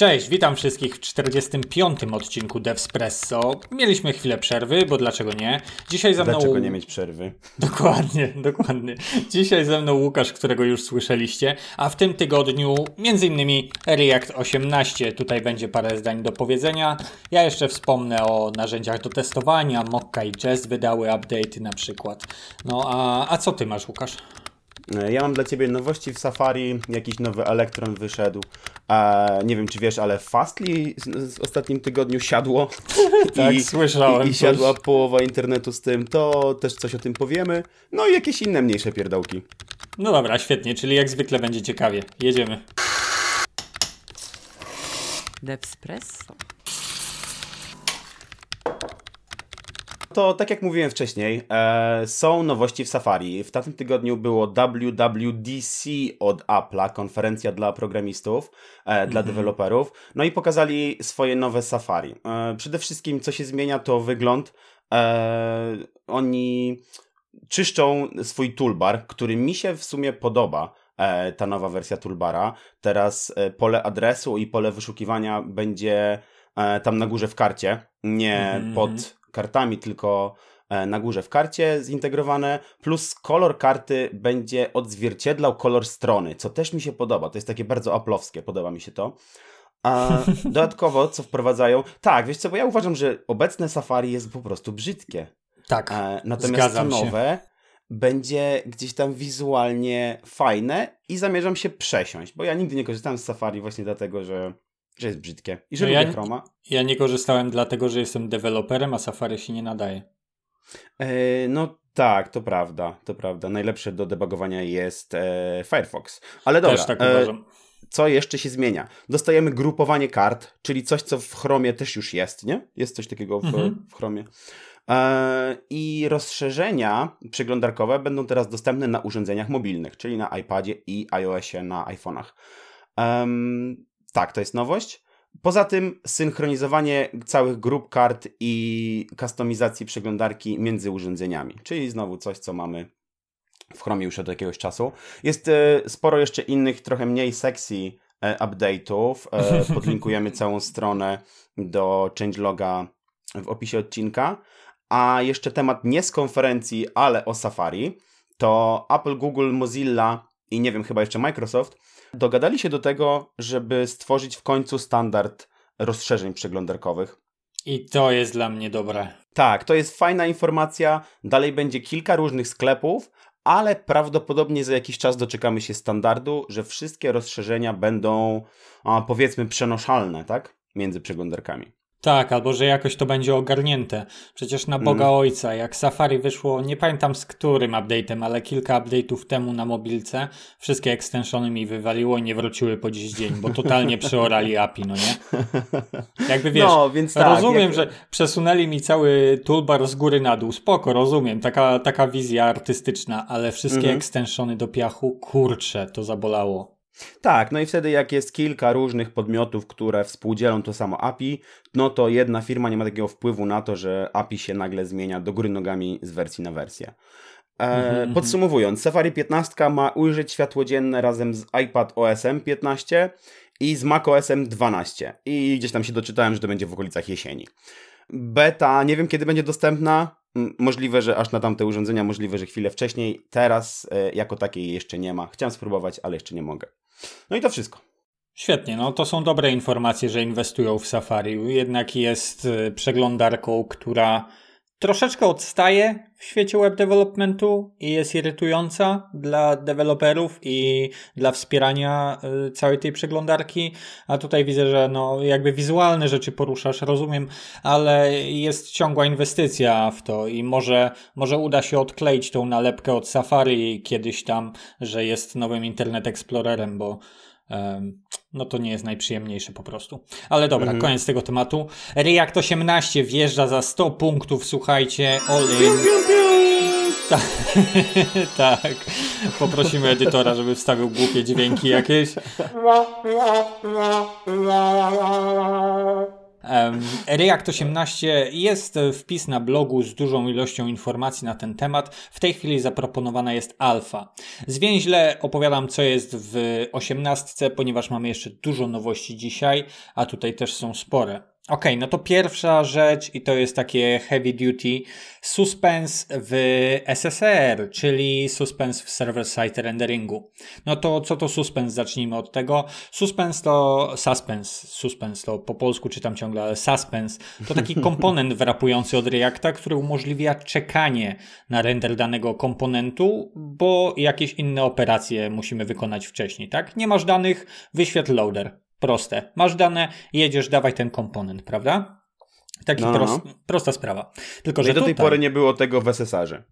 Cześć, witam wszystkich w 45. odcinku Devspresso. Mieliśmy chwilę przerwy, bo dlaczego nie? Dzisiaj ze mną... Dlaczego nie mieć przerwy? Dokładnie, dokładnie. Dzisiaj ze mną Łukasz, którego już słyszeliście, a w tym tygodniu m.in. React 18. Tutaj będzie parę zdań do powiedzenia. Ja jeszcze wspomnę o narzędziach do testowania. Mokka i Jest wydały update na przykład. No a, a co ty masz, Łukasz? E, ja mam dla Ciebie nowości w Safari, jakiś nowy elektron wyszedł. E, nie wiem, czy wiesz, ale Fastly w ostatnim tygodniu siadło. tak, I, słyszałem. I, I siadła połowa internetu z tym, to też coś o tym powiemy. No i jakieś inne mniejsze pierdołki. No dobra, świetnie, czyli jak zwykle będzie ciekawie. Jedziemy. Devspresso. To tak jak mówiłem wcześniej, e, są nowości w Safari. W tamtym tygodniu było WWDC od Apple'a, konferencja dla programistów, e, dla mm-hmm. deweloperów. No i pokazali swoje nowe Safari. E, przede wszystkim, co się zmienia, to wygląd. E, oni czyszczą swój toolbar, który mi się w sumie podoba e, ta nowa wersja toolbara. Teraz e, pole adresu i pole wyszukiwania będzie tam na górze w karcie, nie mm-hmm. pod kartami, tylko e, na górze w karcie zintegrowane, plus kolor karty będzie odzwierciedlał kolor strony, co też mi się podoba. To jest takie bardzo aplowskie, podoba mi się to. A dodatkowo, co wprowadzają? Tak, wiesz co, bo ja uważam, że obecne Safari jest po prostu brzydkie. Tak. E, natomiast to nowe będzie gdzieś tam wizualnie fajne i zamierzam się przesiąść, bo ja nigdy nie korzystałem z Safari właśnie dlatego, że że jest brzydkie i że no lubię ja, Chroma. Ja nie korzystałem dlatego, że jestem deweloperem, a Safari się nie nadaje. E, no tak, to prawda, to prawda. Najlepsze do debugowania jest e, Firefox. Ale dobra. Też tak e, uważam. Co jeszcze się zmienia? Dostajemy grupowanie kart, czyli coś, co w Chromie też już jest, nie? Jest coś takiego w, mhm. w Chromie. E, I rozszerzenia przeglądarkowe będą teraz dostępne na urządzeniach mobilnych, czyli na iPadzie i iOSie na iPhone'ach. Um, tak, to jest nowość. Poza tym synchronizowanie całych grup kart i kustomizacji przeglądarki między urządzeniami, czyli znowu coś, co mamy w Chromie już od jakiegoś czasu. Jest e, sporo jeszcze innych, trochę mniej sexy e, update'ów. E, podlinkujemy całą stronę do changeloga w opisie odcinka. A jeszcze temat nie z konferencji, ale o Safari, to Apple, Google, Mozilla i nie wiem, chyba jeszcze Microsoft dogadali się do tego, żeby stworzyć w końcu standard rozszerzeń przeglądarkowych. I to jest dla mnie dobre. Tak, to jest fajna informacja. Dalej będzie kilka różnych sklepów, ale prawdopodobnie za jakiś czas doczekamy się standardu, że wszystkie rozszerzenia będą a, powiedzmy przenoszalne, tak? Między przeglądarkami. Tak, albo że jakoś to będzie ogarnięte. Przecież na Boga mm. Ojca, jak Safari wyszło, nie pamiętam z którym update'em, ale kilka update'ów temu na mobilce, wszystkie extensiony mi wywaliło i nie wróciły po dziś dzień, bo totalnie przeorali API, no nie? Jakby wiesz, no, więc tak, rozumiem, jak... że przesunęli mi cały toolbar z góry na dół, spoko, rozumiem, taka, taka wizja artystyczna, ale wszystkie mm -hmm. extensiony do piachu, kurcze, to zabolało. Tak, no i wtedy jak jest kilka różnych podmiotów, które współdzielą to samo API, no to jedna firma nie ma takiego wpływu na to, że API się nagle zmienia do góry nogami z wersji na wersję. E, mhm, mhm. podsumowując, Safari 15 ma ujrzeć światło dzienne razem z iPad OSM 15 i z Mac OSM 12. I gdzieś tam się doczytałem, że to będzie w okolicach jesieni. Beta, nie wiem kiedy będzie dostępna. Możliwe, że aż na tamte urządzenia, możliwe, że chwilę wcześniej. Teraz e, jako takiej jeszcze nie ma. Chciałem spróbować, ale jeszcze nie mogę. No i to wszystko. Świetnie, no to są dobre informacje, że inwestują w Safari. Jednak jest y, przeglądarką, która troszeczkę odstaje w świecie web developmentu i jest irytująca dla deweloperów i dla wspierania y, całej tej przeglądarki. A tutaj widzę, że no jakby wizualne rzeczy poruszasz, rozumiem, ale jest ciągła inwestycja w to i może, może uda się odkleić tą nalepkę od Safari kiedyś tam, że jest nowym Internet Explorerem, bo no to nie jest najprzyjemniejsze po prostu. Ale dobra, mhm. koniec tego tematu. React 18 wjeżdża za 100 punktów, słuchajcie, all in. Tak, tak. Poprosimy edytora, żeby wstawił głupie dźwięki jakieś. React 18 jest wpis na blogu z dużą ilością informacji na ten temat. W tej chwili zaproponowana jest alfa. Zwięźle opowiadam, co jest w 18, ponieważ mamy jeszcze dużo nowości dzisiaj, a tutaj też są spore. Ok, no to pierwsza rzecz i to jest takie heavy duty suspense w SSR, czyli suspense w server-side renderingu. No to co to suspense? Zacznijmy od tego. Suspense to suspense, suspense to po polsku czytam ciągle, ale suspense to taki komponent wrapujący od Reacta, który umożliwia czekanie na render danego komponentu, bo jakieś inne operacje musimy wykonać wcześniej, tak? Nie masz danych, wyświetl loader. Proste. Masz dane, jedziesz, dawaj ten komponent, prawda? Taki no, no. prost, prosta sprawa. Tylko, że do tej pory nie było tego w SSR-ze.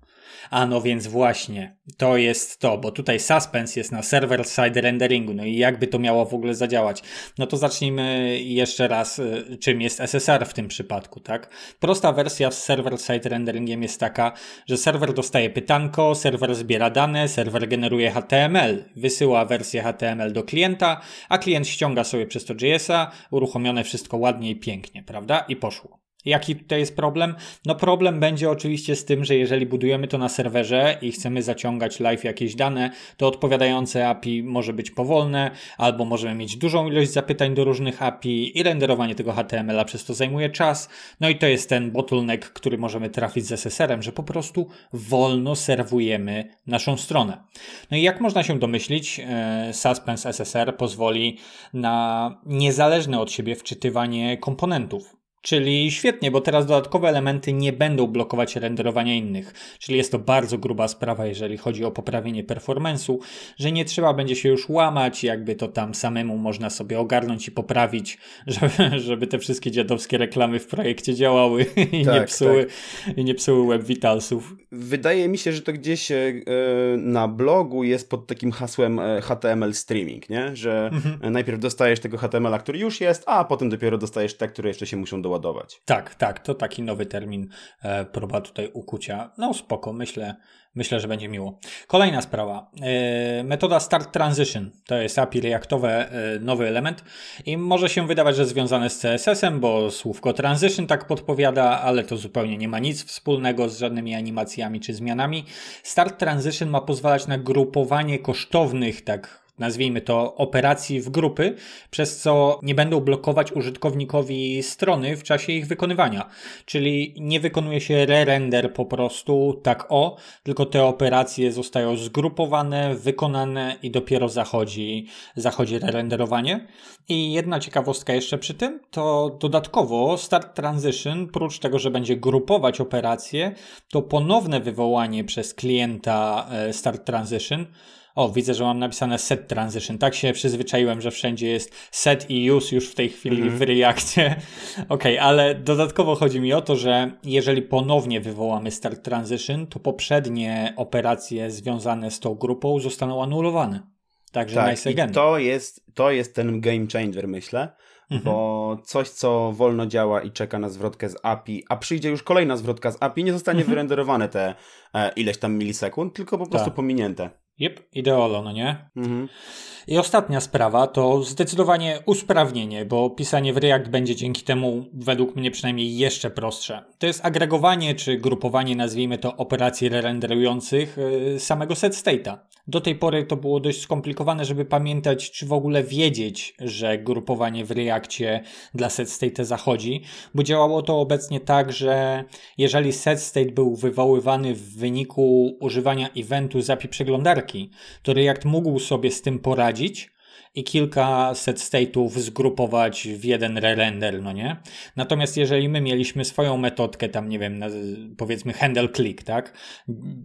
A no więc właśnie, to jest to, bo tutaj suspense jest na server-side renderingu, no i jakby to miało w ogóle zadziałać? No to zacznijmy jeszcze raz, y, czym jest SSR w tym przypadku, tak? Prosta wersja z server-side renderingiem jest taka, że serwer dostaje pytanko, serwer zbiera dane, serwer generuje HTML, wysyła wersję HTML do klienta, a klient ściąga sobie przez to JS-a, uruchomione wszystko ładnie i pięknie, prawda? I poszło. Jaki tutaj jest problem? No problem będzie oczywiście z tym, że jeżeli budujemy to na serwerze i chcemy zaciągać live jakieś dane, to odpowiadające API może być powolne, albo możemy mieć dużą ilość zapytań do różnych API i renderowanie tego HTML-a przez to zajmuje czas. No i to jest ten bottleneck, który możemy trafić z SSR-em, że po prostu wolno serwujemy naszą stronę. No i jak można się domyślić, e, Suspense SSR pozwoli na niezależne od siebie wczytywanie komponentów. Czyli świetnie, bo teraz dodatkowe elementy nie będą blokować renderowania innych. Czyli jest to bardzo gruba sprawa, jeżeli chodzi o poprawienie performance'u, że nie trzeba będzie się już łamać, jakby to tam samemu można sobie ogarnąć i poprawić, żeby, żeby te wszystkie dziadowskie reklamy w projekcie działały i, tak, nie, psuły, tak. i nie psuły web vitalsów. Wydaje mi się, że to gdzieś e, na blogu jest pod takim hasłem e, HTML streaming, nie? że mhm. najpierw dostajesz tego HTML-a, który już jest, a potem dopiero dostajesz te, które jeszcze się muszą doładować doładować. Tak, tak, to taki nowy termin, e, próba tutaj ukucia. No spoko, myślę, myślę, że będzie miło. Kolejna sprawa, e, metoda Start Transition, to jest API Reactowe, e, nowy element i może się wydawać, że związane z CSS-em, bo słówko Transition tak podpowiada, ale to zupełnie nie ma nic wspólnego z żadnymi animacjami czy zmianami. Start Transition ma pozwalać na grupowanie kosztownych, tak nazwijmy to, operacji w grupy, przez co nie będą blokować użytkownikowi strony w czasie ich wykonywania. Czyli nie wykonuje się re-render po prostu tak o, tylko te operacje zostają zgrupowane, wykonane i dopiero zachodzi, zachodzi re-renderowanie. I jedna ciekawostka jeszcze przy tym, to dodatkowo Start Transition, prócz tego, że będzie grupować operacje, to ponowne wywołanie przez klienta e, Start Transition o, widzę, że mam napisane set transition. Tak się przyzwyczaiłem, że wszędzie jest set i use już w tej chwili mm -hmm. w Reakcie. ok, ale dodatkowo chodzi mi o to, że jeżeli ponownie wywołamy start transition, to poprzednie operacje związane z tą grupą zostaną anulowane. Także tak, nice again. I to jest, to jest ten game changer, myślę. Mhm. Bo coś, co wolno działa i czeka na zwrotkę z API, a przyjdzie już kolejna zwrotka z API, nie zostanie mhm. wyrenderowane te e, ileś tam milisekund, tylko po prostu tak. pominięte. Jep, ideolo, no nie? Mhm. I ostatnia sprawa to zdecydowanie usprawnienie, bo pisanie w React będzie dzięki temu, według mnie przynajmniej, jeszcze prostsze. To jest agregowanie czy grupowanie, nazwijmy to, operacji renderujących yy, samego set state'a. Do tej pory to było dość skomplikowane, żeby pamiętać, czy w ogóle wiedzieć, że grupowanie w Reakcie dla set state zachodzi, bo działało to obecnie tak, że jeżeli set state był wywoływany w wyniku używania eventu z API przeglądarki, to React mógł sobie z tym poradzić, i kilka set state'ów zgrupować w jeden re-render, no nie? Natomiast jeżeli my mieliśmy swoją metodkę, tam nie wiem, powiedzmy handle click, tak?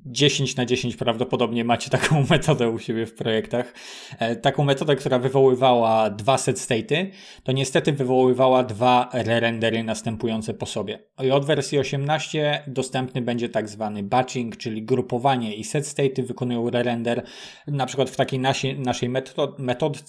10 na 10 prawdopodobnie macie taką metodę u siebie w projektach. E, taką metodę, która wywoływała dwa set state'y, to niestety wywoływała dwa re-rendery następujące po sobie. I od wersji 18 dostępny będzie tak zwany batching, czyli grupowanie i set state'y wykonują re-render, na przykład w takiej nasi, naszej metod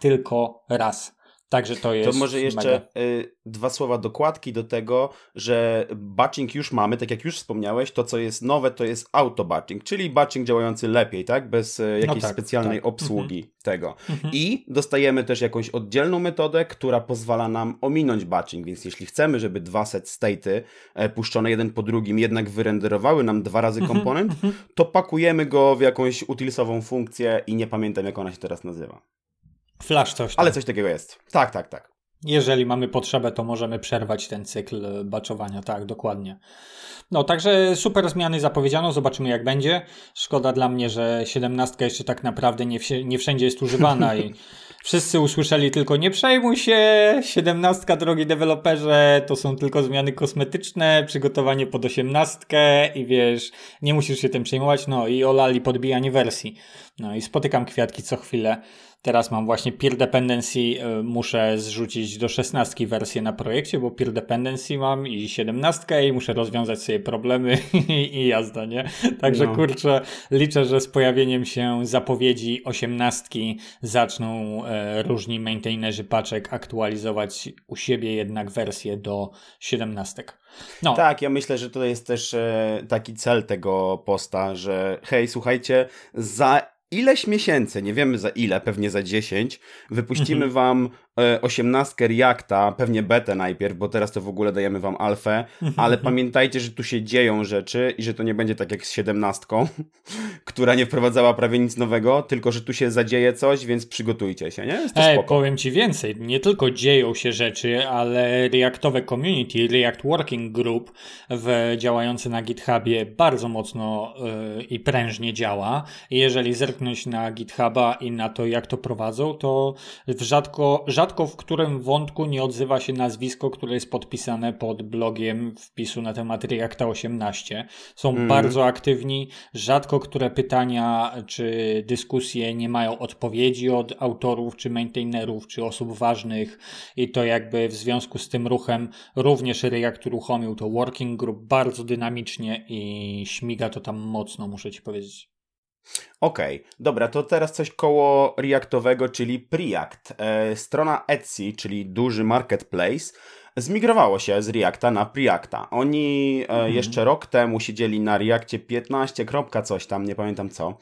tylko raz. Także to jest. To może jeszcze y, dwa słowa dokładki do tego, że batching już mamy, tak jak już wspomniałeś, to co jest nowe to jest auto batching, czyli batching działający lepiej, tak? Bez y, jakiejś no tak, specjalnej tak. obsługi mhm. tego. Mhm. I dostajemy też jakąś oddzielną metodę, która pozwala nam ominąć batching, więc jeśli chcemy, żeby dwa set state'y e, puszczone jeden po drugim jednak wyrenderowały nam dwa razy mhm. komponent, mhm. to pakujemy go w jakąś utilsową funkcję i nie pamiętam jak ona się teraz nazywa. Flash coś. Tam. Ale coś takiego jest. Tak, tak, tak. Jeżeli mamy potrzebę, to możemy przerwać ten cykl baczowania, tak, dokładnie. No, także super zmiany zapowiedziano, zobaczymy jak będzie. Szkoda dla mnie, że 17 jeszcze tak naprawdę nie, nie wszędzie jest używana i wszyscy usłyszeli tylko nie przejmuj się, 17 drogi deweloperze, to są tylko zmiany kosmetyczne, przygotowanie pod 18 i wiesz, nie musisz się tym przejmować, no i olali podbijanie wersji. No i spotykam kwiatki co chwilę. Teraz mam właśnie peer dependency, y, muszę zrzucić do 16 wersję na projekcie, bo peer dependency mam i 17 i muszę rozwiązać sobie problemy i jazda, nie? Także no. kurczę, liczę, że z pojawieniem się zapowiedzi 18 zaczną e, różni maintainerzy paczek aktualizować u siebie jednak wersję do 17. No. Tak, ja myślę, że to jest też e, taki cel tego posta, że hej, słuchajcie, za ileś miesięcy, nie wiemy za ile, pewnie za 10, wypuścimy mhm. wam osiemnastkę Reacta, pewnie betę najpierw, bo teraz to w ogóle dajemy wam alfę, ale pamiętajcie, że tu się dzieją rzeczy i że to nie będzie tak jak z siedemnastką, która nie wprowadzała prawie nic nowego, tylko że tu się zadzieje coś, więc przygotujcie się, nie? Jest to Ej, powiem ci więcej, nie tylko dzieją się rzeczy, ale Reactowe Community, React Working Group w, działający na GitHubie bardzo mocno yy, i prężnie działa. Jeżeli zerknąć na GitHuba i na to, jak to prowadzą, to rzadko, rzadko w którym wątku nie odzywa się nazwisko, które jest podpisane pod blogiem wpisu na temat Reacta 18. Są mm. bardzo aktywni, rzadko które pytania czy dyskusje nie mają odpowiedzi od autorów, czy maintainerów, czy osób ważnych i to jakby w związku z tym ruchem również React uruchomił to working group bardzo dynamicznie i śmiga to tam mocno, muszę ci powiedzieć. Okej, okay, dobra, to teraz coś koło Reactowego, czyli Preact. E, strona Etsy, czyli duży marketplace, zmigrowało się z Reacta na Preacta. Oni e, mhm. jeszcze rok temu siedzieli na Reactie 15, coś tam, nie pamiętam co.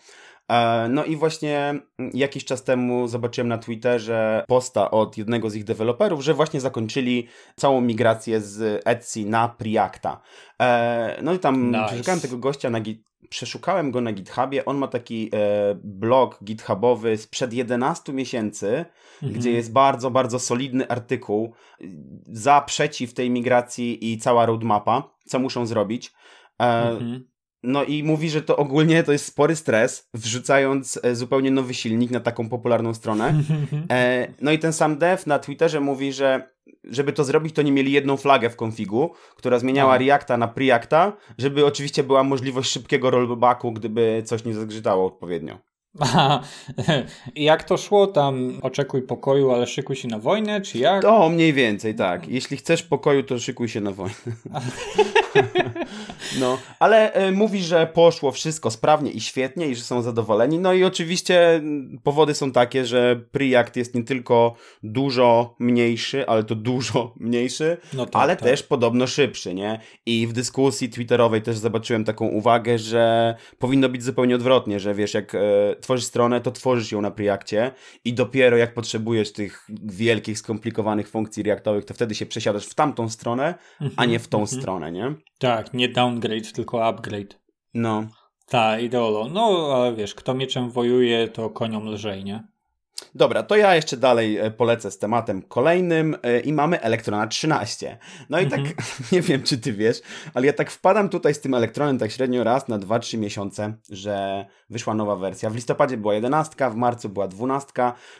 E, no i właśnie jakiś czas temu zobaczyłem na Twitterze posta od jednego z ich deweloperów, że właśnie zakończyli całą migrację z Etsy na Preacta. E, no i tam nice. przeszukałem tego gościa na przeszukałem go na GitHubie. On ma taki e, blog GitHubowy sprzed 11 miesięcy, mhm. gdzie jest bardzo, bardzo solidny artykuł za, przeciw tej migracji i cała roadmapa, co muszą zrobić. E, mhm. No i mówi, że to ogólnie to jest spory stres, wrzucając e, zupełnie nowy silnik na taką popularną stronę. E, no i ten sam dev na Twitterze mówi, że żeby to zrobić, to nie mieli jedną flagę w konfigu, która zmieniała no. Reacta na Preacta, żeby oczywiście była możliwość szybkiego rollbacku, gdyby coś nie zgrzytało odpowiednio. Jak to szło tam? Oczekuj pokoju, ale szykuj się na wojnę, czy jak? To mniej więcej, tak. Jeśli chcesz pokoju, to szykuj się na wojnę. no, ale y, mówi, że poszło wszystko sprawnie i świetnie i że są zadowoleni. No i oczywiście powody są takie, że Preact jest nie tylko dużo mniejszy, ale to dużo mniejszy, no tak, ale tak. też podobno szybszy, nie? I w dyskusji twitterowej też zobaczyłem taką uwagę, że powinno być zupełnie odwrotnie, że wiesz, jak y, tworzysz stronę, to tworzysz ją na Preactie i dopiero jak potrzebujesz tych wielkich, skomplikowanych funkcji reaktowych, to wtedy się przesiadasz w tamtą stronę, a nie w tą mm -hmm. stronę, nie? Tak, nie downgrade, tylko upgrade. No. Tak, ideolo. No, ale wiesz, kto mieczem wojuje, to koniom lżej, nie? Dobra, to ja jeszcze dalej e, polecę z tematem kolejnym e, i mamy Elektrona 13. No i tak, mhm. nie wiem czy ty wiesz, ale ja tak wpadam tutaj z tym Elektronem tak średnio raz na 2-3 miesiące, że wyszła nowa wersja. W listopadzie była 11, w marcu była 12,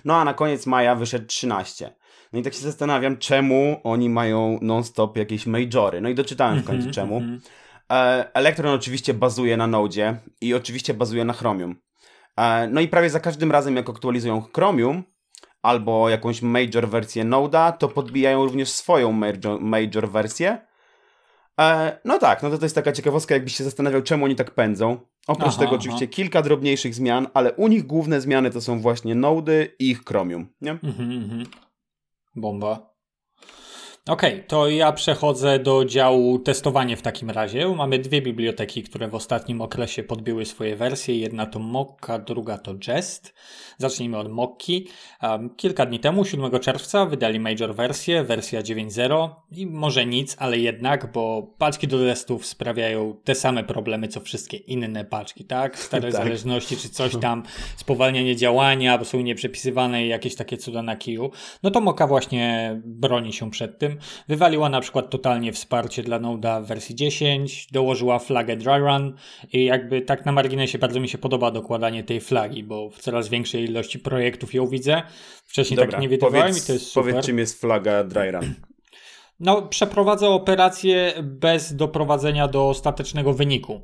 no a na koniec maja wyszedł 13. No i tak się zastanawiam, czemu oni mają non-stop jakieś majory. No i doczytałem w końcu mhm, czemu. Mhm. E, Elektron oczywiście bazuje na Node i oczywiście bazuje na Chromium. E, no i prawie za każdym razem, jak aktualizują Chromium albo jakąś major wersję Node'a, to podbijają również swoją major, major wersję. E, no tak, no to, to jest taka ciekawostka, jakbyś się zastanawiał, czemu oni tak pędzą. Oprócz aha, tego oczywiście aha. kilka drobniejszych zmian, ale u nich główne zmiany to są właśnie Node i ich Chromium, nie? Mhm, mhm. Bomba. Okej, okay, to ja przechodzę do działu testowanie w takim razie. Mamy dwie biblioteki, które w ostatnim okresie podbiły swoje wersje. Jedna to Mokka, druga to Jest. Zacznijmy od Mokki. Kilka dni temu, 7 czerwca, wydali major wersję, wersja 9.0 i może nic, ale jednak, bo paczki do testów sprawiają te same problemy, co wszystkie inne paczki, tak? Stare tak. zależności czy coś tam, spowalnianie działania, bo są nieprzepisywane i jakieś takie cuda na kiju. No to Mokka właśnie broni się przed tym. Wywaliła na przykład totalnie wsparcie dla Node'a w wersji 10, dołożyła flagę dry run i jakby tak na marginesie bardzo mi się podoba dokładanie tej flagi, bo w coraz większej ilości projektów ją widzę. Wcześniej tak Dobra, tak nie widywałem powiedz, i to jest super. Powiedz czym jest flaga dry run. No, przeprowadza operację bez doprowadzenia do ostatecznego wyniku.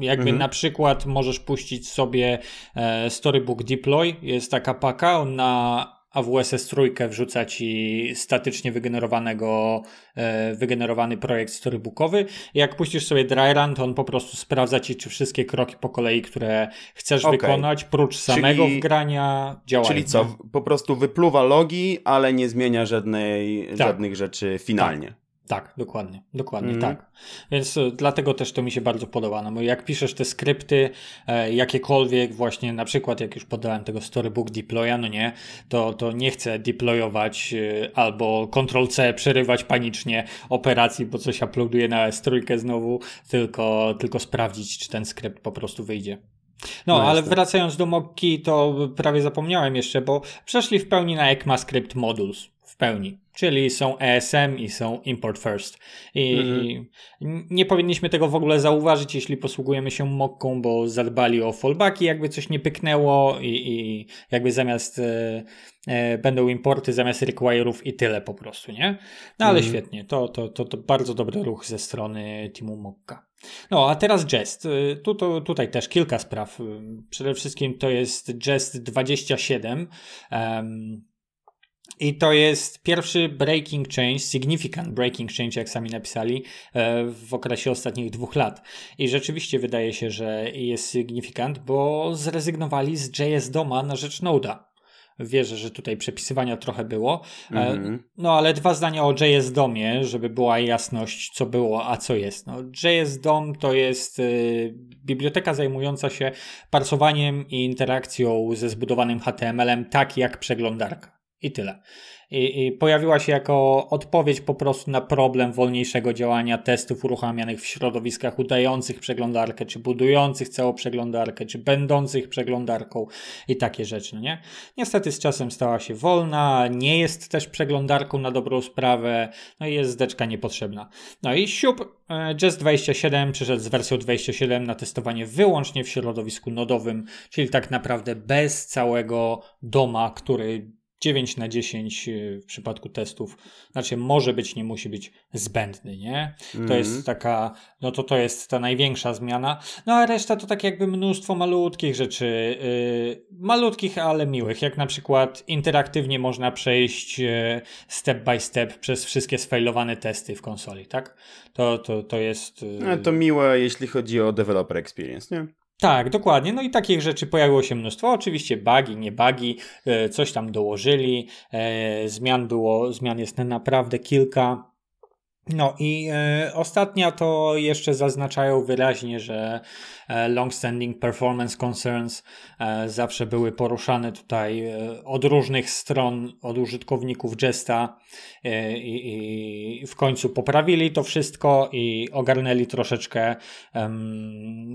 Jakby mhm. na przykład możesz puścić sobie e, Storybook Deploy, jest taka paka, na AWS trójkę wrzuca ci statycznie wygenerowanego, e, wygenerowany projekt storybookowy. Jak puścisz sobie dry run, to on po prostu sprawdza ci, czy wszystkie kroki po kolei, które chcesz okay. wykonać, prócz samego czyli, wgrania, działają. Czyli co, po prostu wypluwa logi, ale nie zmienia żadnej, tak. żadnych rzeczy finalnie. Tak. Tak, dokładnie, dokładnie mm. tak. Więc e, dlatego też to mi się bardzo podoba. No bo jak piszesz te skrypty, e, jakiekolwiek, właśnie na przykład jak już podałem tego storybook deploya, no nie, to, to nie chcę deployować e, albo Ctrl-C przerywać panicznie operacji, bo coś uploaduje na S3 znowu, tylko, tylko sprawdzić, czy ten skrypt po prostu wyjdzie. No, no ale wracając do Mokki, to prawie zapomniałem jeszcze, bo przeszli w pełni na ECMAScript Modules w pełni. Czyli są ESM i są import first. I mhm. nie powinniśmy tego w ogóle zauważyć, jeśli posługujemy się mokką, bo zadbali o fallbacki, jakby coś nie pyknęło i, i jakby zamiast e, e, będą importy zamiast require'ów i tyle po prostu, nie? No ale mhm. świetnie, to, to, to, to bardzo dobry ruch ze strony Teamu Mokka. No, a teraz Jest. E, tu, tu, tutaj też kilka spraw. E, przede wszystkim to jest Jest 27. Um, i to jest pierwszy breaking change, significant breaking change, jak sami napisali, e, w okresie ostatnich dwóch lat. I rzeczywiście wydaje się, że jest significant, bo zrezygnowali z JS Doma na rzecz Node'a. Wierzę, że tutaj przepisywania trochę było. Mm -hmm. No ale dwa zdania o JS Domie, żeby była jasność, co było, a co jest. No, JS Dom to jest y, biblioteka zajmująca się parsowaniem i interakcją ze zbudowanym HTML-em, tak jak przeglądarka. I tyle. I, I, pojawiła się jako odpowiedź po prostu na problem wolniejszego działania testów uruchamianych w środowiskach udających przeglądarkę, czy budujących całą przeglądarkę, czy będących przeglądarką i takie rzeczy, nie? Niestety z czasem stała się wolna, nie jest też przeglądarką na dobrą sprawę, no i jest zdeczka niepotrzebna. No i siup, e, Jest 27 przyszedł z wersją 27 na testowanie wyłącznie w środowisku nodowym, czyli tak naprawdę bez całego doma, który 9 na 10 y, w przypadku testów, znaczy może być, nie musi być zbędny, nie? To mm. jest taka, no to to jest ta największa zmiana, no a reszta to tak jakby mnóstwo malutkich rzeczy, yy, malutkich, ale miłych, jak na przykład interaktywnie można przejść yy, step by step przez wszystkie sfailowane testy w konsoli, tak? To, to, to jest... Yy... No, to miłe, jeśli chodzi o developer experience, nie? Tak, dokładnie. No i takich rzeczy pojawiło się mnóstwo. Oczywiście bugi, nie bugi, e, coś tam dołożyli. E, zmian było, zmian jest naprawdę kilka. No i e, ostatnia to jeszcze zaznaczają wyraźnie, że e, long-standing performance concerns e, zawsze były poruszane tutaj e, od różnych stron, od użytkowników Jesta e, i, w końcu poprawili to wszystko i ogarnęli troszeczkę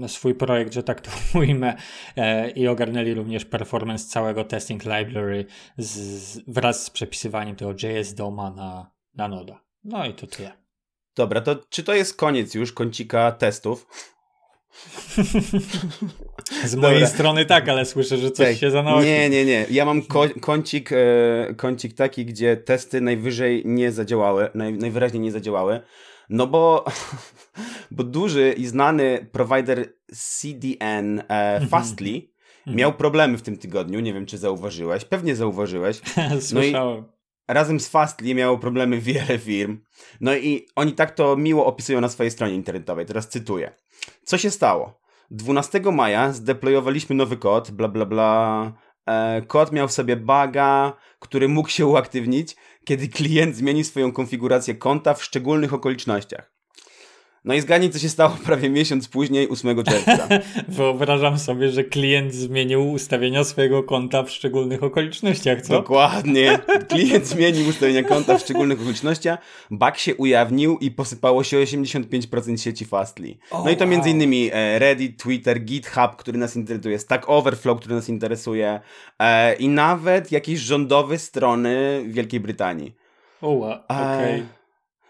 swój projekt, że tak to ujmę e, i ogarnęli również performance całego testing library z, wraz z przepisywaniem tego JS Doma na, na Noda. No i to tyle. Dobra, to czy to jest koniec już kącika testów? Z mojej Dobra. strony tak, ale słyszę, że coś tak. się zanosi. Nie, nie, nie. Ja mam ko kącik, e, kącik taki, gdzie testy najwyżej nie zadziałały, naj, najwyraźniej nie zadziałały. No bo, bo duży i znany provider CDN e, mhm. Fastly mhm. miał problemy w tym tygodniu. Nie wiem, czy zauważyłeś. Pewnie zauważyłeś. Słyszałem. No razem z Fastly miało problemy wiele firm. No i oni tak to miło opisują na swojej stronie internetowej. Teraz cytuję. Co się stało? 12 maja zdeployowaliśmy nowy kod, bla bla bla. E, kod miał w sobie baga, który mógł się uaktywnić, kiedy klient zmieni swoją konfigurację konta w szczególnych okolicznościach. No i zgadnij, co się stało prawie miesiąc później, 8 czerwca. Wyobrażam sobie, że klient zmienił ustawienia swojego konta w szczególnych okolicznościach, co? Dokładnie. Klient zmienił ustawienia konta w szczególnych okolicznościach, bug się ujawnił i posypało się 85% sieci Fastly. O, no i to wow. między innymi e, Reddit, Twitter, GitHub, który nas interesuje, Stack Overflow, który nas interesuje e, i nawet jakieś rządowe strony Wielkiej Brytanii. Oła, okej. E,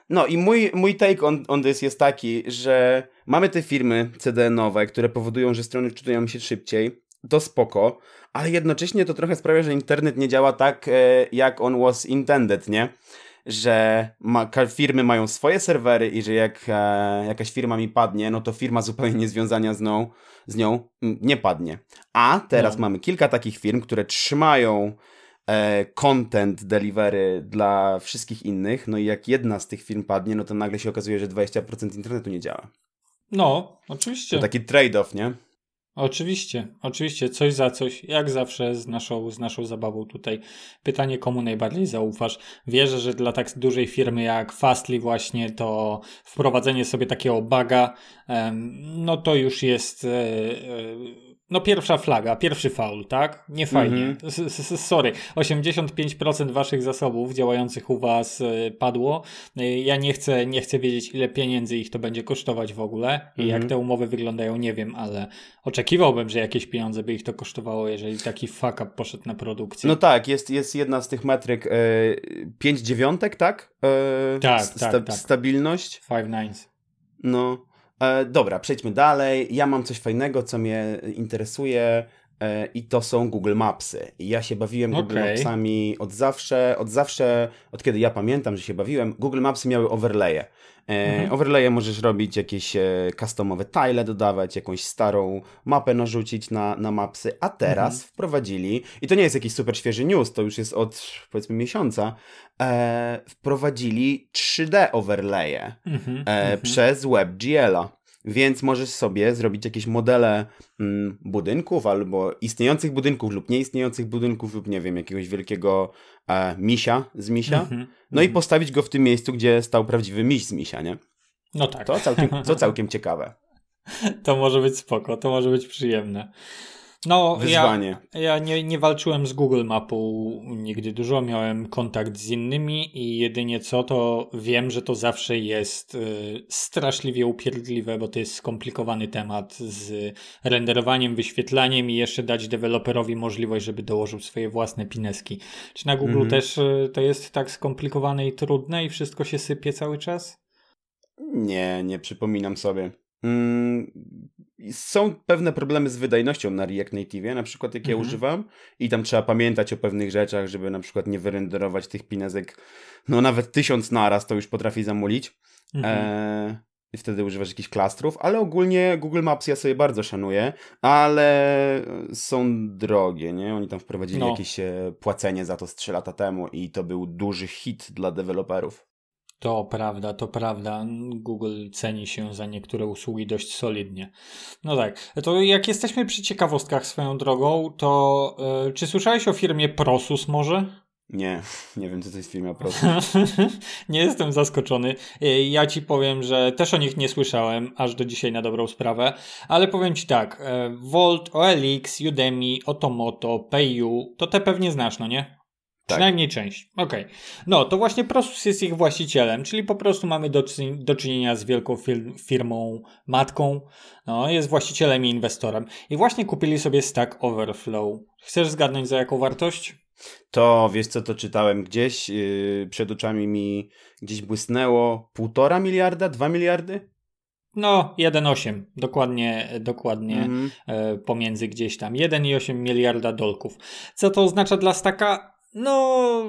No i mój, mój take on, on this jest taki, że mamy te firmy CDN-owe, które powodują, że strony czytują się szybciej, to spoko, ale jednocześnie to trochę sprawia, że internet nie działa tak, e, jak on was intended, nie? Że ma, firmy mają swoje serwery i że jak e, jakaś firma mi padnie, no to firma zupełnie niezwiązana z nią, z nią mm, nie padnie. A teraz No. mamy kilka takich firm, które trzymają content delivery dla wszystkich innych, no i jak jedna z tych firm padnie, no to nagle się okazuje, że 20% internetu nie działa. No, oczywiście. To taki trade-off, nie? Oczywiście, oczywiście, coś za coś, jak zawsze z naszą, z naszą zabawą tutaj. Pytanie, komu najbardziej zaufasz? Wierzę, że dla tak dużej firmy jak Fastly właśnie to wprowadzenie sobie takiego baga, no to już jest e, e, no pierwsza flaga, pierwszy faul, tak? Nie fajnie. Mhm. S- Sorry, 85% waszych zasobów działających u was e, padło. E, Ja nie chcę, nie chcę wiedzieć, ile pieniędzy ich to będzie kosztować w ogóle i jak Mhm. te umowy wyglądają, nie wiem, ale oczekiwałbym, że jakieś pieniądze by ich to kosztowało, jeżeli taki fuck up poszedł na produkcję. No tak, jest, jest jedna z tych metryk, e, 5 dziewiątek, tak? E, Tak, sta- tak, tak. Stabilność. Five Nines. No. E, dobra, przejdźmy dalej. Ja mam coś fajnego, co mnie interesuje. E, I to są Google Mapsy. I ja się bawiłem Google Okej. Mapsami od zawsze, od zawsze, od kiedy ja pamiętam, że się bawiłem. Google Mapsy miały overlaye. E, Mhm. Overlaye możesz robić jakieś e, customowe tile, dodawać jakąś starą mapę narzucić na, na mapsy, a teraz Mhm. wprowadzili, i to nie jest jakiś super świeży news, to już jest od powiedzmy miesiąca, e, wprowadzili 3D overlaye Mhm, e, mhm. przez WebGL-a. Więc możesz sobie zrobić jakieś modele mm, budynków albo istniejących budynków lub nieistniejących budynków lub nie wiem, jakiegoś wielkiego e, misia z misia. Mhm, No i mhm. postawić go w tym miejscu, gdzie stał prawdziwy miś z misia, nie? No tak. To całkiem, to całkiem ciekawe. To może być spoko, to może być przyjemne. No, ja, Wyzwanie. ja nie, nie walczyłem z Google Mapą nigdy dużo, miałem kontakt z innymi i jedynie co, to wiem, że to zawsze jest y, straszliwie upierdliwe, bo to jest skomplikowany temat z renderowaniem, wyświetlaniem i jeszcze dać deweloperowi możliwość, żeby dołożył swoje własne pineski. Czy na Google Mhm. też y, to jest tak skomplikowane i trudne i wszystko się sypie cały czas? Nie, nie przypominam sobie. Mm, są pewne problemy z wydajnością na React Native, na przykład jak ja Mhm. używam i tam trzeba pamiętać o pewnych rzeczach, żeby na przykład nie wyrenderować tych pinezek, no nawet tysiąc naraz to już potrafi zamulić. Mhm. E, I wtedy używasz jakichś klastrów, ale ogólnie Google Maps ja sobie bardzo szanuję, ale są drogie, nie? Oni tam wprowadzili No. jakieś e, płacenie za to z 3 lata temu i to był duży hit dla deweloperów. To prawda, to prawda. Google ceni się za niektóre usługi dość solidnie. No tak, to jak jesteśmy przy ciekawostkach swoją drogą, to y, czy słyszałeś o firmie Prosus może? Nie, nie wiem co to jest firma po prostu. nie jestem zaskoczony. Y, Ja ci powiem, że też o nich nie słyszałem, aż do dzisiaj na dobrą sprawę, ale powiem ci tak, Volt, OLX, Udemy, Otomoto, PayU, to te pewnie znasz, no nie? Tak. Przynajmniej część. Okej. No, to właśnie Prosus jest ich właścicielem, czyli po prostu mamy do, do czynienia z wielką fir- firmą matką. No, jest właścicielem i inwestorem. I właśnie kupili sobie Stack Overflow. Chcesz zgadnąć za jaką wartość? To wiesz co, to czytałem gdzieś, yy, przed oczami mi gdzieś błysnęło półtora miliarda, dwa miliardy? No, 1,8. Dokładnie, dokładnie Mhm. e, pomiędzy gdzieś tam. 1,8 miliarda dolków. Co to oznacza dla Stacka? No,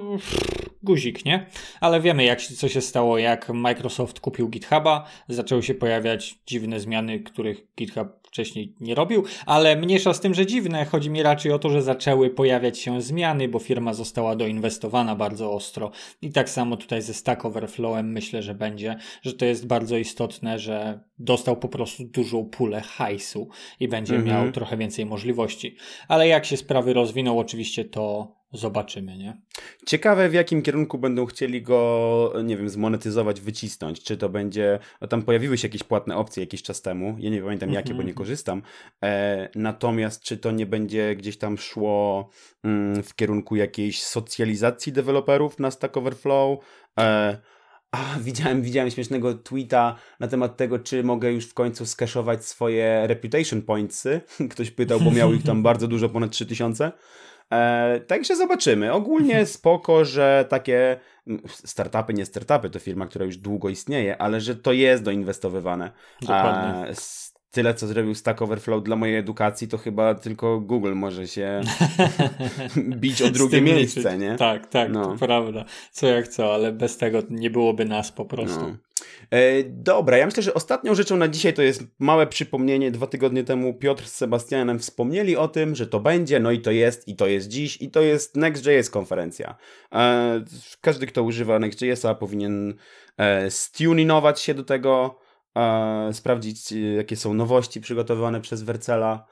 guzik, nie? Ale wiemy, jak, co się stało, jak Microsoft kupił GitHuba. Zaczęły się pojawiać dziwne zmiany, których GitHub wcześniej nie robił, ale mniejsza z tym, że dziwne. Chodzi mi raczej o to, że zaczęły pojawiać się zmiany, bo firma została doinwestowana bardzo ostro. I tak samo tutaj ze Stack Overflowem myślę, że będzie, że to jest bardzo istotne, że dostał po prostu dużą pulę hajsu i będzie Mhm. miał trochę więcej możliwości. Ale jak się sprawy rozwiną, oczywiście to zobaczymy, nie? Ciekawe, w jakim kierunku będą chcieli go, nie wiem, zmonetyzować, wycisnąć. Czy to będzie. No tam pojawiły się jakieś płatne opcje jakiś czas temu. Ja nie pamiętam jakie, bo nie Mhm. korzystam. E, natomiast czy to nie będzie gdzieś tam szło mm, w kierunku jakiejś socjalizacji deweloperów na Stack Overflow? E, a, widziałem, widziałem śmiesznego tweeta na temat tego, czy mogę już w końcu skeszować swoje reputation pointsy. Ktoś pytał, bo miał ich tam bardzo dużo, ponad 3000. E, także zobaczymy. Ogólnie spoko, że takie startupy, nie startupy, to firma, która już długo istnieje, ale że to jest doinwestowywane. Dokładnie. A s- tyle, co zrobił Stack Overflow dla mojej edukacji, to chyba tylko Google może się bić o drugie miejsce, liczyć. nie? Tak, tak, No. to prawda. Co jak co, ale bez tego nie byłoby nas po prostu. No. E, dobra, ja myślę, że ostatnią rzeczą na dzisiaj to jest małe przypomnienie. Dwa tygodnie temu Piotr z Sebastianem wspomnieli o tym, że to będzie, no i to jest, i to jest dziś, i to jest Next.js konferencja. E, każdy, kto używa Next.jsa powinien e, stuninować się do tego, sprawdzić, jakie są nowości przygotowane przez Wercela.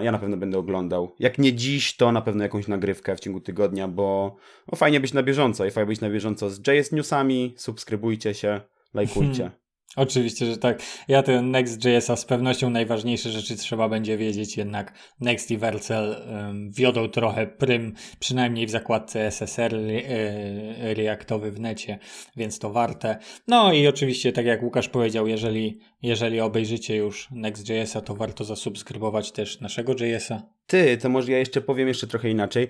Ja na pewno będę oglądał. Jak nie dziś, to na pewno jakąś nagrywkę w ciągu tygodnia, bo no, fajnie być na bieżąco i fajnie być na bieżąco z JS Newsami. Subskrybujcie się, lajkujcie. Oczywiście, że tak. Ja ten Next.jsa z pewnością najważniejsze rzeczy trzeba będzie wiedzieć, jednak Next i Vercel um, wiodą trochę prym, przynajmniej w zakładce SSR e, Reactowy w necie, więc to warte. No i oczywiście, tak jak Łukasz powiedział, jeżeli, jeżeli obejrzycie już Next.jsa, to warto zasubskrybować też naszego JS-a. Ty, to może ja jeszcze powiem jeszcze trochę inaczej.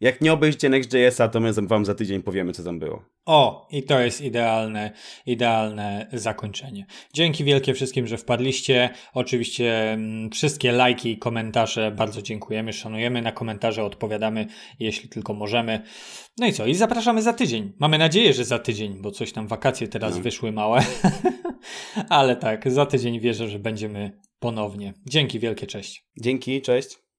Jak nie obejrzycie Next.jsa, to my wam za tydzień powiemy, co tam było. O, i to jest idealne, idealne zakończenie. Dzięki wielkie wszystkim, że wpadliście. Oczywiście mm, wszystkie lajki i komentarze bardzo dziękujemy, szanujemy. Na komentarze odpowiadamy, jeśli tylko możemy. No i co? I zapraszamy za tydzień. Mamy nadzieję, że za tydzień, bo coś tam wakacje teraz No. wyszły małe. Ale tak, za tydzień wierzę, że będziemy ponownie. Dzięki wielkie, cześć. Dzięki, cześć.